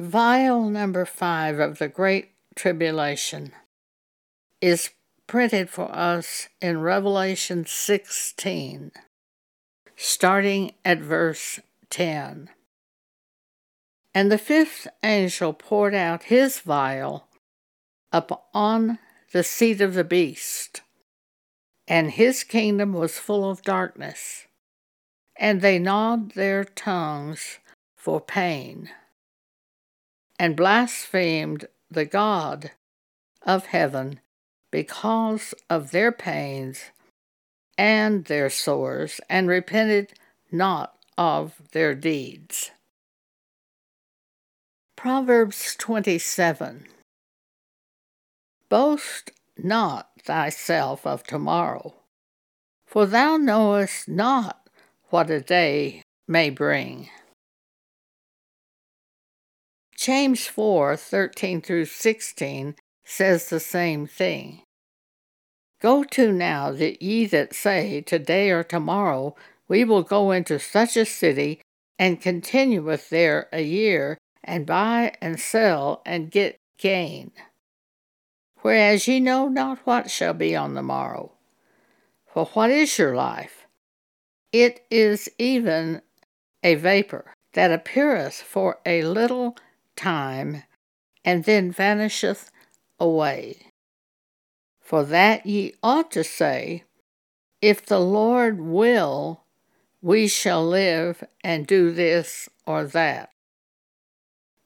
Vial number five of the Great Tribulation is printed for us in Revelation 16, starting at verse 10. And the fifth angel poured out his vial upon the seat of the beast, and his kingdom was full of darkness, and they gnawed their tongues for pain and blasphemed the God of heaven because of their pains and their sores, and repented not of their deeds. Proverbs 27 Boast not thyself of tomorrow, for thou knowest not what a day may bring. James 4 13 through 16 says the same thing. Go to now that ye that say, Today or tomorrow we will go into such a city and continue with there a year, and buy and sell and get gain. Whereas ye know not what shall be on the morrow. For what is your life? It is even a vapor that appeareth for a little time, and then vanisheth away. For that ye ought to say, If the Lord will, we shall live and do this or that.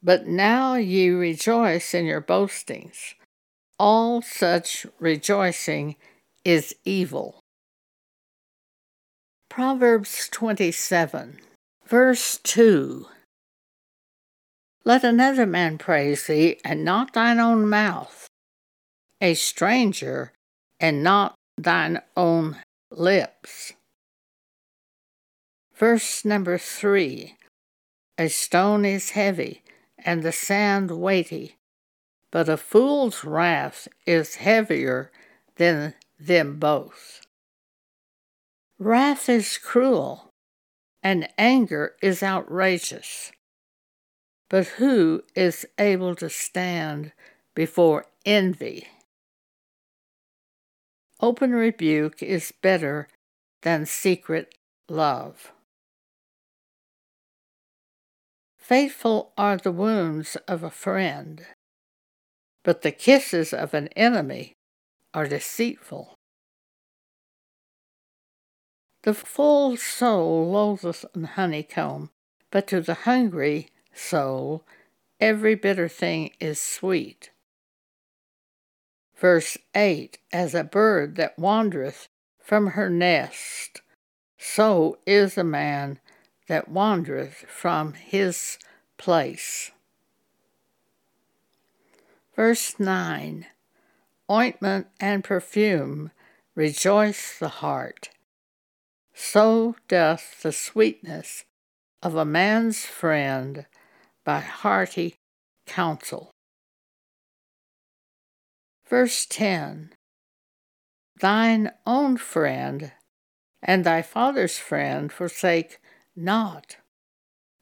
But now ye rejoice in your boastings. All such rejoicing is evil. Proverbs 27, verse 2 let another man praise thee, and not thine own mouth, a stranger, and not thine own lips. Verse number three A stone is heavy, and the sand weighty, but a fool's wrath is heavier than them both. Wrath is cruel, and anger is outrageous. But who is able to stand before envy? Open rebuke is better than secret love. Faithful are the wounds of a friend, but the kisses of an enemy are deceitful. The full soul loatheth an honeycomb, but to the hungry soul, every bitter thing is sweet. Verse 8 As a bird that wandereth from her nest, so is a man that wandereth from his place. Verse 9 Ointment and perfume rejoice the heart. So doth the sweetness of a man's friend by hearty counsel. Verse 10 Thine own friend and thy father's friend forsake not,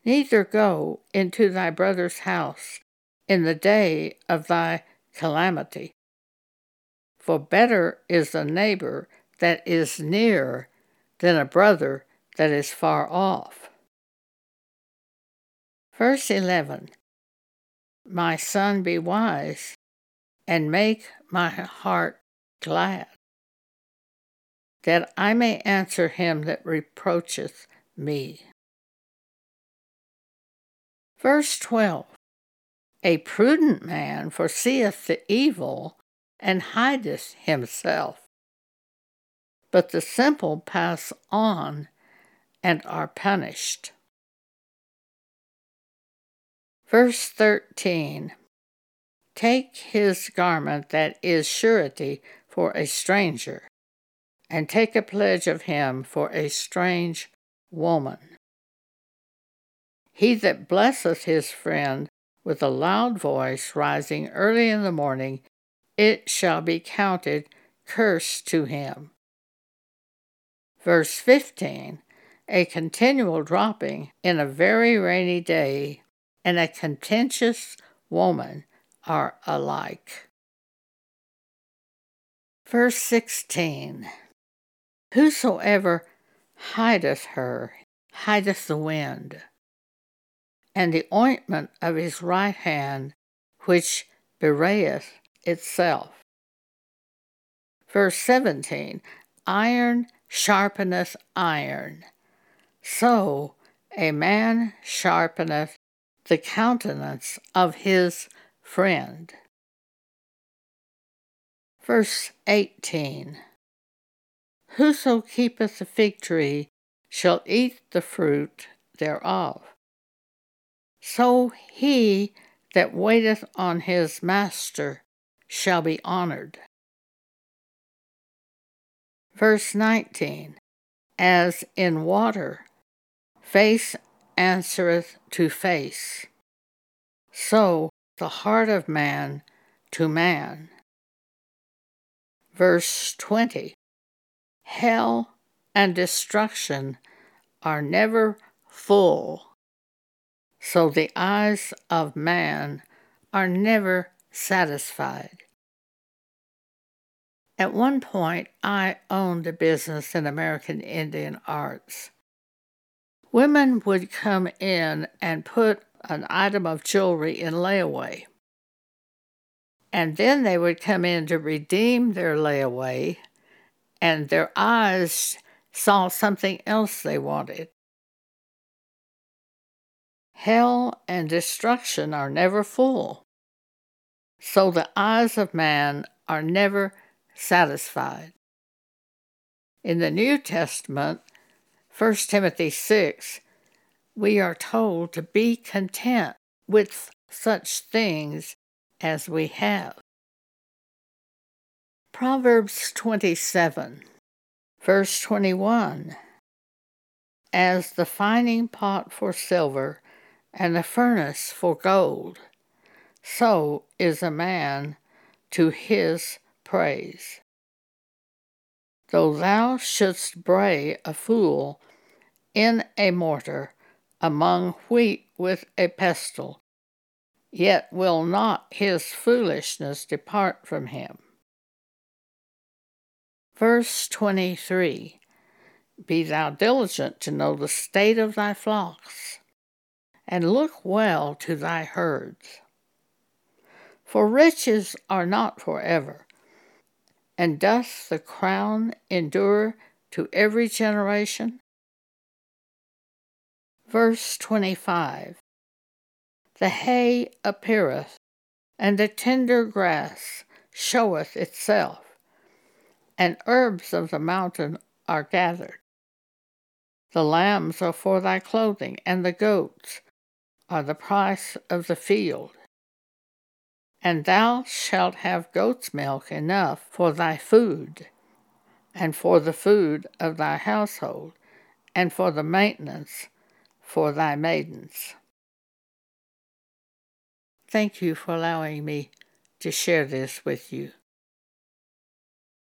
neither go into thy brother's house in the day of thy calamity. For better is a neighbor that is near than a brother that is far off. Verse 11 My son, be wise, and make my heart glad, that I may answer him that reproacheth me. Verse 12 A prudent man foreseeth the evil and hideth himself, but the simple pass on and are punished. Verse 13 Take his garment that is surety for a stranger, and take a pledge of him for a strange woman. He that blesseth his friend with a loud voice rising early in the morning, it shall be counted curse to him. Verse 15 A continual dropping in a very rainy day and a contentious woman are alike. Verse 16 Whosoever hideth her hideth the wind, and the ointment of his right hand which bewrayeth itself. Verse 17 Iron sharpeneth iron, so a man sharpeneth the countenance of his friend. Verse 18 Whoso keepeth the fig tree shall eat the fruit thereof. So he that waiteth on his master shall be honored. Verse 19 As in water, face answereth to face, so the heart of man to man. Verse 20 Hell and destruction are never full, so the eyes of man are never satisfied. At one point, I owned a business in American Indian arts. Women would come in and put an item of jewelry in layaway. And then they would come in to redeem their layaway, and their eyes saw something else they wanted. Hell and destruction are never full, so the eyes of man are never satisfied. In the New Testament, 1 Timothy 6, we are told to be content with such things as we have. Proverbs 27, verse 21 As the fining pot for silver and the furnace for gold, so is a man to his praise. Though thou shouldst bray a fool in a mortar among wheat with a pestle, yet will not his foolishness depart from him. Verse 23 Be thou diligent to know the state of thy flocks, and look well to thy herds. For riches are not forever, and doth the crown endure to every generation? Verse 25 The hay appeareth, and the tender grass showeth itself, and herbs of the mountain are gathered. The lambs are for thy clothing, and the goats are the price of the field and thou shalt have goat's milk enough for thy food, and for the food of thy household, and for the maintenance for thy maidens. Thank you for allowing me to share this with you.